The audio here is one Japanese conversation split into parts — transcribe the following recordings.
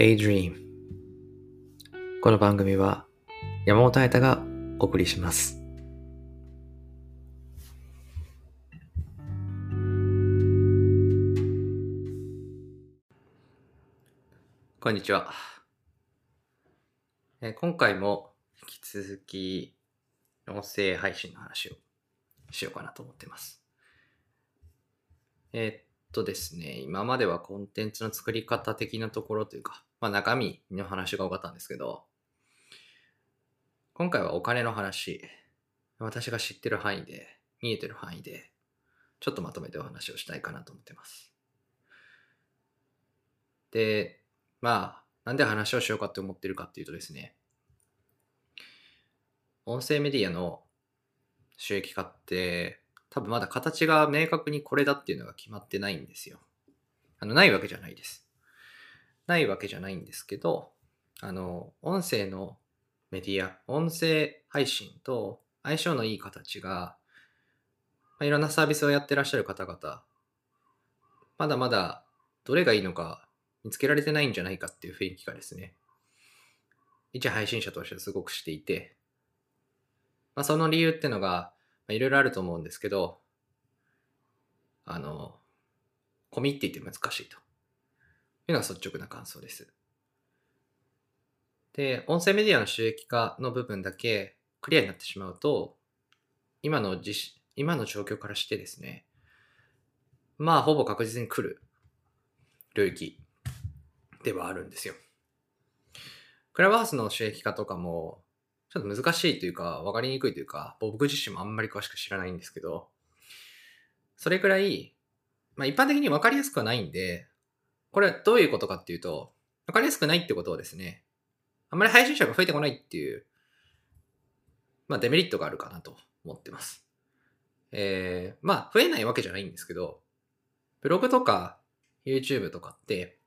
Daydream この番組は山本彩太がお送りします。こんにちは、え今回も引き続き音声配信の話をしようかなと思ってます。えーっとですね、今まではコンテンツの作り方的なところというか、まあ中身の話が多かったんですけど、今回はお金の話、私が知ってる範囲で、見えてる範囲で、ちょっとまとめてお話をしたいかなと思ってます。で、まあ、なんで話をしようかって思ってるかっていうとですね、音声メディアの収益化って、多分まだ形が明確にこれだっていうのが決まってないんですよ。あの、ないわけじゃないです。ないわけじゃないんですけど、あの、音声のメディア、音声配信と相性のいい形が、まあ、いろんなサービスをやってらっしゃる方々、まだまだどれがいいのか見つけられてないんじゃないかっていう雰囲気がですね、一配信者としてすごくしていて、まあ、その理由ってのが、まあいろいろあると思うんですけど、あの、込み入っていて難しいと。いうのが率直な感想です。で、音声メディアの収益化の部分だけクリアになってしまうと、今の実今の状況からしてですね、まあほぼ確実に来る領域ではあるんですよ。クラブハウスの収益化とかも、ちょっと難しいというか、わかりにくいというか、僕自身もあんまり詳しく知らないんですけど、それくらい、まあ一般的にわかりやすくはないんで、これはどういうことかっていうと、わかりやすくないってことはですね、あんまり配信者が増えてこないっていう、まあデメリットがあるかなと思ってます。えー、まあ増えないわけじゃないんですけど、ブログとか YouTube とかって、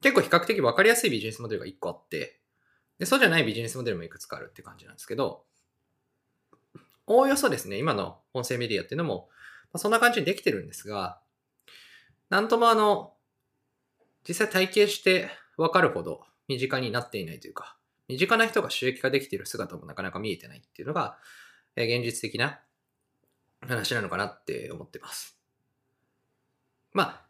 結構比較的わかりやすいビジネスモデルが1個あって、で、そうじゃないビジネスモデルもいくつかあるって感じなんですけど、おおよそですね、今の音声メディアっていうのも、ま、そんな感じにできてるんですが、なんともあの、実際体験してわかるほど身近になっていないというか、身近な人が収益化できている姿もなかなか見えてないっていうのが、えー現実的な話なのかなって思ってます。まあ、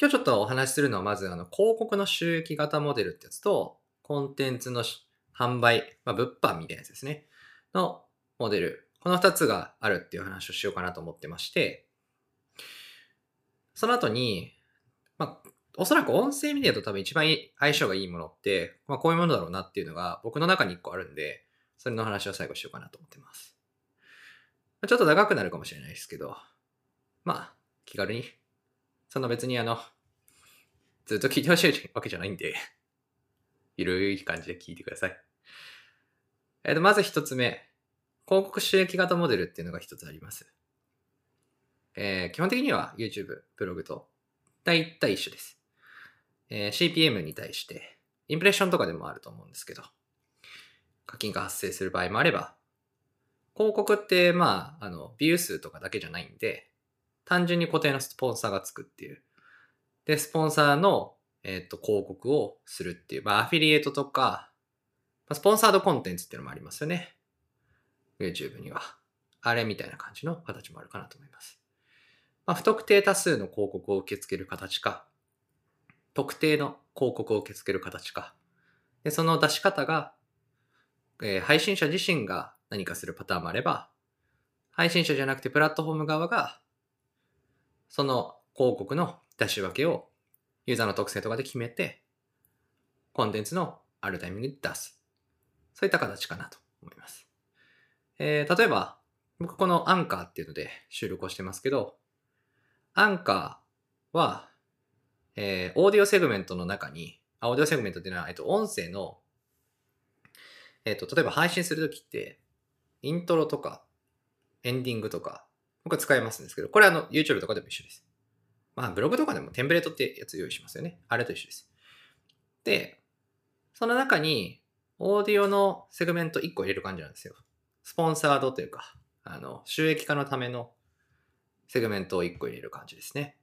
今日ちょっとお話しするのはまずあの広告の収益型モデルってやつと、コンテンツの販売、まあ、物販みたいなやつですね。のモデル。この二つがあるっていう話をしようかなと思ってまして、その後に、おそらく音声メディアと多分一番相性がいいものって、まあ、こういうものだろうなっていうのが僕の中に一個あるんで、それの話を最後しようかなと思ってます。ちょっと長くなるかもしれないですけど、まあ、気軽に、その別にあの、ずっと聞いてほしいわけじゃないんで、ゆるい感じで聞いてください。えっ、と、まず一つ目。広告収益型モデルっていうのが一つあります。えー基本的には YouTube、ブログと大体一緒です。えー CPM に対して、インプレッションとかでもあると思うんですけど、課金が発生する場合もあれば、広告って、まあ、あの、ビュー数とかだけじゃないんで、単純に固定のスポンサーがつくっていう。で、スポンサーの、えっ、と、広告をするっていう。まあ、アフィリエイトとか、まあスポンサードコンテンツっていうのもありますよね。YouTube には。あれみたいな感じの形もあるかなと思います。まあ、不特定多数の広告を受け付ける形か、特定の広告を受け付ける形か。で、その出し方が、えー配信者自身が何かするパターンもあれば、配信者じゃなくてプラットフォーム側が、その広告の出し分けをユーザーの特性とかで決めて、コンテンツのあるタイミングで出す。そういった形かなと思います。えー例えば、僕このアンカーっていうので収録をしてますけど、アンカーは、えーオーディオセグメントの中に、あ、オーディオセグメントっていうのは、えっと、音声の、えっと、例えば配信するときって、イントロとか、エンディングとか、僕は使いますんですけど、これあの、YouTube とかでも一緒です。まあ、ブログとかでもテンプレートってやつ用意しますよね。あれと一緒です。で、その中に、オーディオのセグメント1個入れる感じなんですよ。スポンサードというか、あの、収益化のためのセグメントを1個入れる感じですね。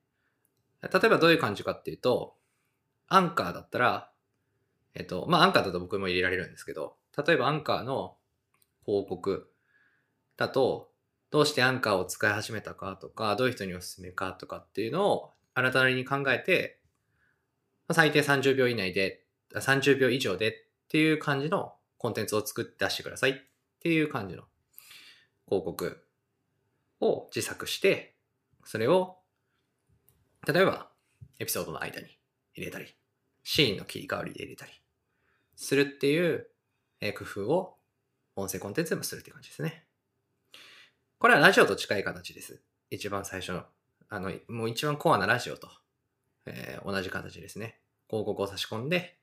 例えばどういう感じかっていうと、アンカーだったら、えっと、まあ、アンカーだと僕も入れられるんですけど、例えばアンカーの広告だと、どうしてアンカーを使い始めたかとか、どういう人におすすめかとかっていうのを、あなたなりに考えて、最低30秒以内で、30秒以上でっていう感じのコンテンツを作って出してくださいっていう感じの広告を自作して、それを、例えばエピソードの間に入れたり、シーンの切り替わりで入れたりするっていう工夫を音声コンテンツでもするって感じですね。これはラジオと近い形です。一番最初の、あの、もう一番コアなラジオと、えー、同じ形ですね。広告を差し込んで、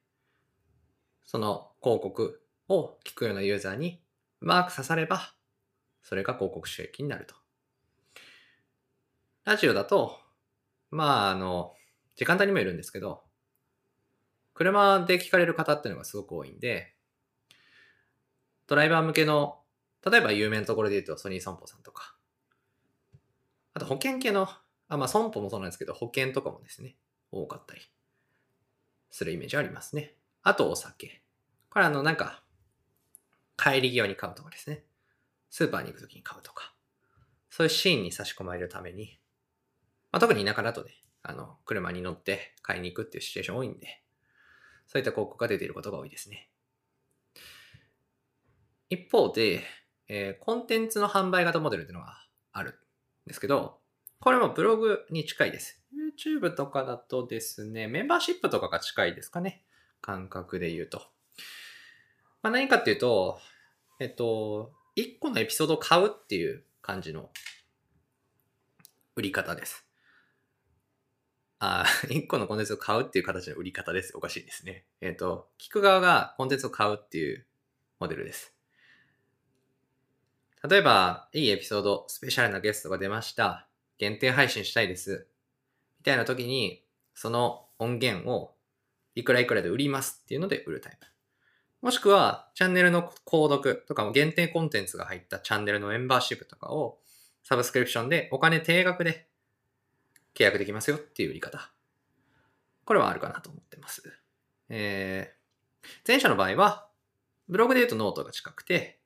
その広告を聞くようなユーザーにうまく刺されば、それが広告収益になると。ラジオだと、まあ、あの、時間帯にもいるんですけど、車で聞かれる方っていうのがすごく多いんで、ドライバー向けの、例えば有名なところで言うとソニー損保さんとか、あと保険系の、あまあ損保もそうなんですけど、保険とかもですね、多かったりするイメージありますね。あとお酒。これあの、なんか、帰り際に買うとかですね。スーパーに行くときに買うとか。そういうシーンに差し込まれるために、まあ、特に田舎だとね、あの、車に乗って買いに行くっていうシチュエーション多いんで、そういった広告が出ていることが多いですね。一方で、えー、コンテンツの販売型モデルっていうのがあるんですけど、これもブログに近いです。YouTube とかだとですね、メンバーシップとかが近いですかね。感覚で言うと。まあ、何かっていうと、えっと、1個のエピソードを買うっていう感じの売り方です。あ、1個のコンテンツを買うっていう形の売り方です。おかしいですね。えっ、と、聞く側がコンテンツを買うっていうモデルです。例えば、いいエピソード、スペシャルなゲストが出ました。限定配信したいです。みたいな時に、その音源をいくらいくらで売りますっていうので売るタイプ。もしくは、チャンネルの購読とかも限定コンテンツが入ったチャンネルのメンバーシップとかをサブスクリプションでお金定額で契約できますよっていう売り方。これはあるかなと思ってます。えー、前者の場合は、ブログで言うとノートが近くて、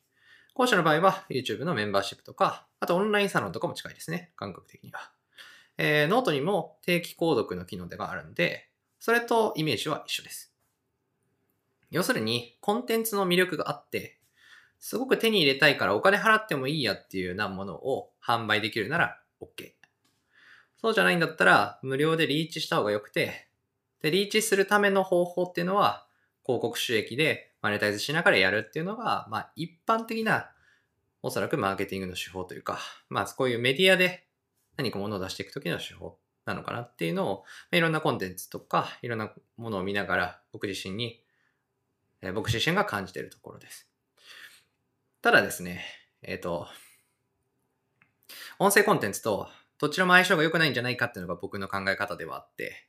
後者の場合は YouTube のメンバーシップとか、あとオンラインサロンとかも近いですね。感覚的には。えー、ノートにも定期購読の機能があるんで、それとイメージは一緒です。要するに、コンテンツの魅力があって、すごく手に入れたいからお金払ってもいいやっていうようなものを販売できるなら OK。そうじゃないんだったら、無料でリーチした方が良くて、で、リーチするための方法っていうのは、広告収益でマネタイズしながらやるっていうのが、まあ、一般的な、おそらくマーケティングの手法というか、まあ、こういうメディアで何か物を出していくときの手法なのかなっていうのを、いろんなコンテンツとか、いろんなものを見ながら、僕自身に、え僕自身が感じているところです。ただですね、えっ、ー、と、音声コンテンツとどちらも相性が良くないんじゃないかっていうのが僕の考え方ではあって、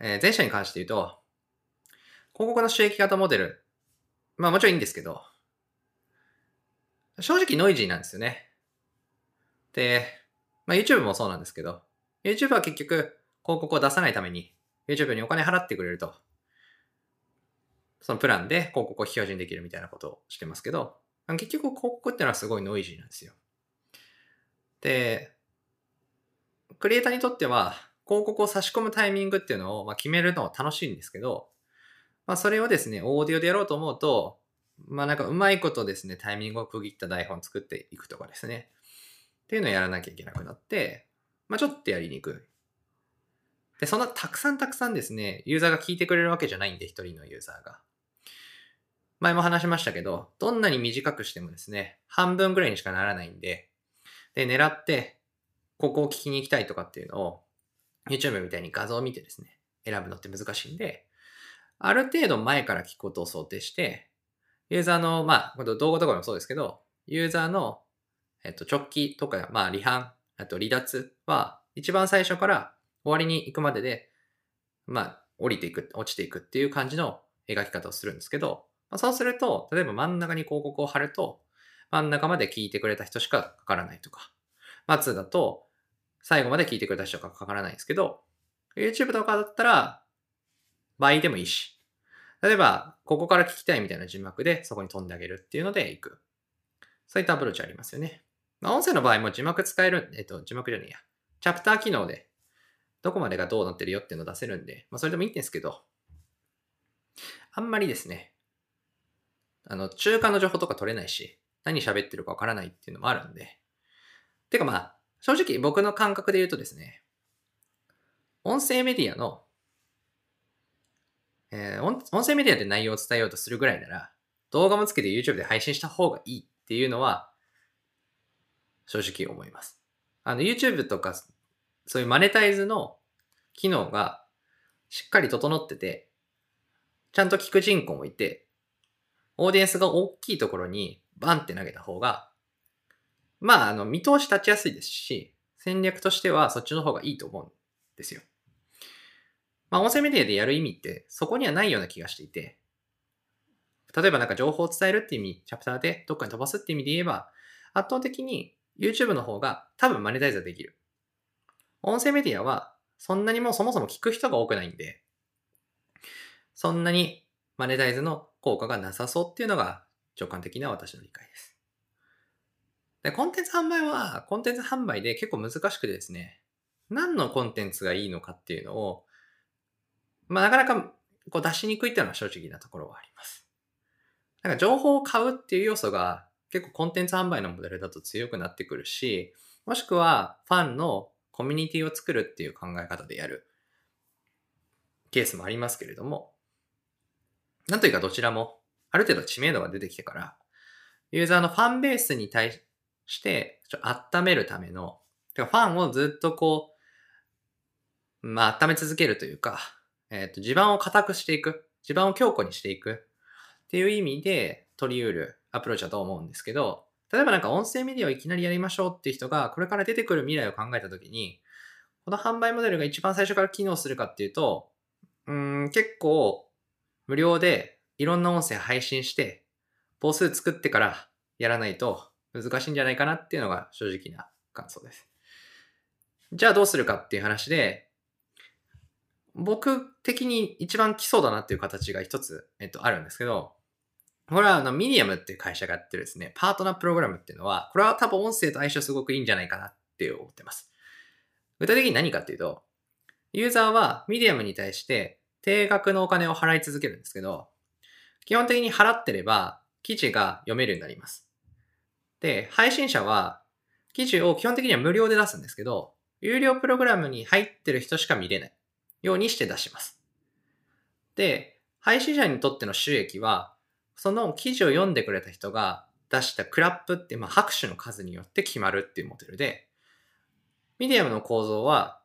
えー、前者に関して言うと、広告の収益型モデル、まあもちろんいいんですけど、正直ノイジーなんですよね。で、まあ YouTube もそうなんですけど、YouTube は結局広告を出さないために YouTube にお金払ってくれると、そのプランで広告を非表示にできるみたいなことをしてますけど、結局広告ってのはすごいノイジーなんですよ。で、クリエイターにとっては、広告を差し込むタイミングっていうのを、ま決めるのは楽しいんですけど、まあ、それをですね、オーディオでやろうと思うと、まあなんかうまいことですね、タイミングを区切った台本作っていくとかですね。っていうのをやらなきゃいけなくなって、まあちょっとやりにくい。で、そんなたくさんたくさんですね、ユーザーが聞いてくれるわけじゃないんで、一人のユーザーが。前も話しましたけど、どんなに短くしてもですね、半分ぐらいにしかならないんで、で、狙って、ここを聞きに行きたいとかっていうのを、YouTube みたいに画像を見てですね、選ぶのって難しいんで、ある程度前から聞くことを想定して、ユーザーの、まあ、動画とかもそうですけど、ユーザーの、えっと、直帰とか、まあ、離反、あと離脱は、一番最初から終わりに行くまでで、まあ、降りていく、落ちていくっていう感じの描き方をするんですけど、まあ、そうすると、例えば真ん中に広告を貼ると、真ん中まで聞いてくれた人しかかからないとか、松だと最後まで聞いてくれた人しかかからないんですけど、YouTube とかだったら倍でもいいし、例えば、ここから聞きたいみたいな字幕でそこに飛んであげるっていうので行く。そういったアプローチありますよね。まあ、音声の場合も字幕使える、えっと、字幕じゃねえや。チャプター機能で、どこまでがどうなってるよっていうのを出せるんで、まあ、それでもいいんですけど、あんまりですね、あの、中間の情報とか取れないし、何喋ってるかわからないっていうのもあるんで。てかまあ、正直僕の感覚で言うとですね、音声メディアの、えー、音声メディアで内容を伝えようとするぐらいなら、動画もつけて YouTube で配信した方がいいっていうのは、正直思います。あの、YouTube とか、そういうマネタイズの機能がしっかり整ってて、ちゃんと聞く人口もいて、オーディエンスが大きいところにバンって投げた方が、まあ、あの、見通し立ちやすいですし、戦略としてはそっちの方がいいと思うんですよ。まあ、音声メディアでやる意味ってそこにはないような気がしていて、例えばなんか情報を伝えるって意味、チャプターでどっかに飛ばすって意味で言えば、圧倒的に YouTube の方が多分マネタイズできる。音声メディアはそんなにもうそもそも聞く人が多くないんで、そんなにマネタイズの効果がなさそうっていうのが直感的な私の理解です。で、コンテンツ販売は、コンテンツ販売で結構難しくてですね、何のコンテンツがいいのかっていうのを、まあなかなかこう出しにくいっていうのは正直なところはあります。なんか情報を買うっていう要素が結構コンテンツ販売のモデルだと強くなってくるし、もしくはファンのコミュニティを作るっていう考え方でやるケースもありますけれども、なんというかどちらもある程度知名度が出てきてから、ユーザーのファンベースに対して、ちょ温めるための、てかファンをずっとこう、まあ、温め続けるというか、えっ、ー、と、地盤を固くしていく、地盤を強固にしていくっていう意味で取り得るアプローチだと思うんですけど、例えばなんか音声メディアをいきなりやりましょうっていう人が、これから出てくる未来を考えたときに、この販売モデルが一番最初から機能するかっていうと、うん、結構無料でいろんな音声配信して、母数作ってからやらないと難しいんじゃないかなっていうのが正直な感想です。じゃあどうするかっていう話で、僕的に一番基礎だなっていう形が一つ、えっと、あるんですけど、これはあの、ミディアムっていう会社がやってるですね、パートナープログラムっていうのは、これは多分音声と相性すごくいいんじゃないかなって思ってます。具体的に何かっていうと、ユーザーはミディアムに対して定額のお金を払い続けるんですけど、基本的に払ってれば記事が読めるようになります。で、配信者は記事を基本的には無料で出すんですけど、有料プログラムに入ってる人しか見れないようにして出します。で、配信者にとっての収益は、その記事を読んでくれた人が出したクラップって、まあ、拍手の数によって決まるっていうモデルで、ミディアムの構造は、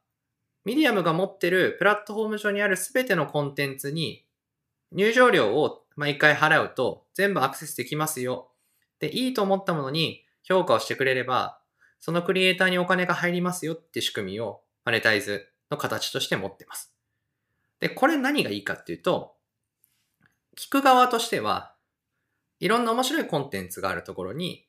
ミディアムが持ってるプラットフォーム上にある全てのコンテンツに入場料を毎回払うと全部アクセスできますよ。で、いいと思ったものに評価をしてくれれば、そのクリエイターにお金が入りますよって仕組みをマネタイズの形として持ってます。で、これ何がいいかっていうと、聞く側としては、いろんな面白いコンテンツがあるところに、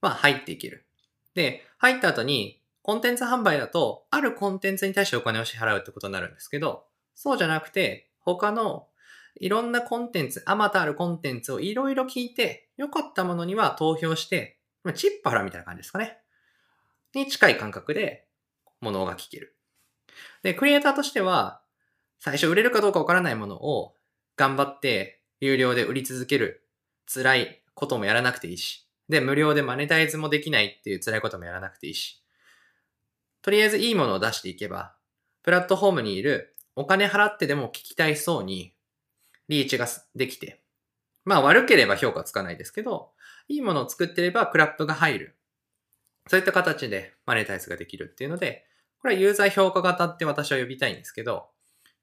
まあ入っていける。で、入った後に、コンテンツ販売だと、あるコンテンツに対してお金を支払うってことになるんですけど、そうじゃなくて、他のいろんなコンテンツ、あまたあるコンテンツをいろいろ聞いて、良かったものには投票して、チップ払うみたいな感じですかね。に近い感覚で物が聞ける。で、クリエイターとしては、最初売れるかどうかわからないものを頑張って有料で売り続ける辛いこともやらなくていいし。で、無料でマネタイズもできないっていう辛いこともやらなくていいし。とりあえずいいものを出していけば、プラットフォームにいるお金払ってでも聞きたいそうにリーチができて、まあ悪ければ評価つかないですけど、いいものを作ってればクラップが入る。そういった形でマネタイズができるっていうので、これはユーザー評価型って私は呼びたいんですけど、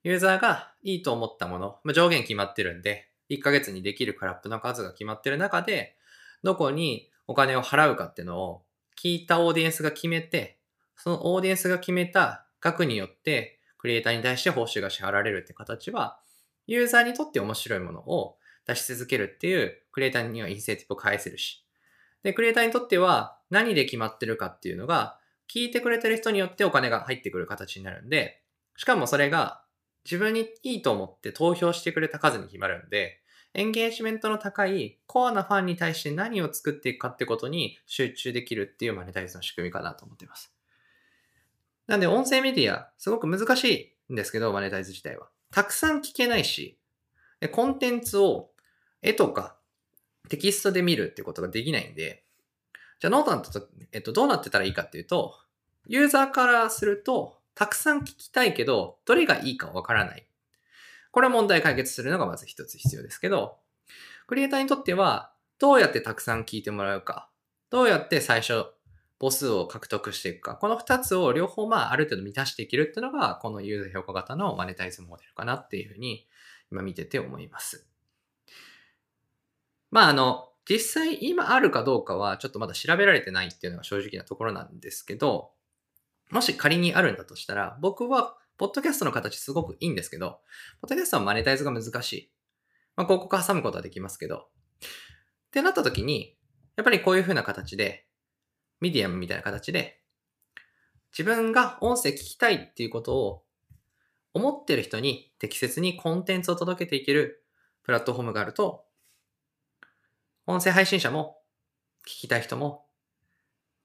ユーザーがいいと思ったもの、まあ、上限決まってるんで、1ヶ月にできるクラップの数が決まってる中で、どこにお金を払うかっていうのを聞いたオーディエンスが決めて、そのオーディエンスが決めた額によって、クリエイターに対して報酬が支払われるって形は、ユーザーにとって面白いものを出し続けるっていうクリエイターにはインセンティブを返せるし。で、クリエイターにとっては何で決まってるかっていうのが、聞いてくれてる人によってお金が入ってくる形になるんで、しかもそれが自分にいいと思って投票してくれた数に決まるんで、エンゲージメントの高いコアなファンに対して何を作っていくかってことに集中できるっていうマネタイズの仕組みかなと思っています。なんで音声メディア、すごく難しいんですけど、マネタイズ自体は。たくさん聞けないし、コンテンツを絵とかテキストで見るってことができないんで、じゃあノートだと、えっと、どうなってたらいいかっていうと、ユーザーからすると、たくさん聞きたいけど、どれがいいかわからない。これは問題解決するのがまず一つ必要ですけど、クリエイターにとっては、どうやってたくさん聞いてもらうか、どうやって最初、母数を獲得していくか、この二つを両方まあある程度満たしていけるっていうのが、このユーザー評価型のマネタイズモデルかなっていうふうに、今見てて思います。まああの、実際今あるかどうかはちょっとまだ調べられてないっていうのが正直なところなんですけど、もし仮にあるんだとしたら、僕はポッドキャストの形すごくいいんですけど、ポッドキャストはマネタイズが難しい。まあ、広告挟むことはできますけど。ってなった時に、やっぱりこういう風な形で、ミディアムみたいな形で、自分が音声聞きたいっていうことを思ってる人に適切にコンテンツを届けていけるプラットフォームがあると、音声配信者も聞きたい人も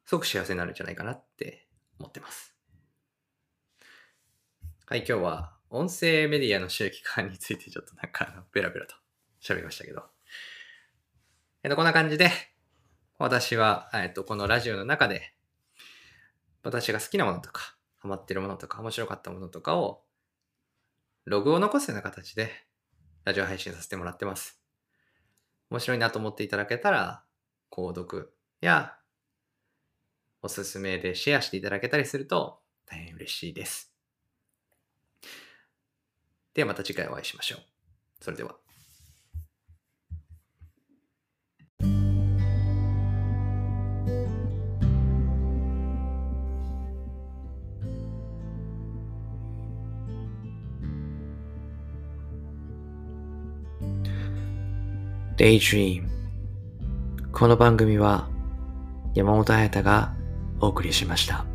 すごく幸せになるんじゃないかなって思ってます。はい、今日は音声メディアの収益化についてちょっとなんか、ベラベラと喋りましたけど。えっと、こんな感じで、私は、えっと、このラジオの中で、私が好きなものとか、ハマってるものとか、面白かったものとかを、ログを残すような形で、ラジオ配信させてもらってます。面白いなと思っていただけたら、購読や、おすすめでシェアしていただけたりすると、大変嬉しいです。ではまた次回お会いしましょう。それでは。Daydream この番組は山本彩太がお送りしました。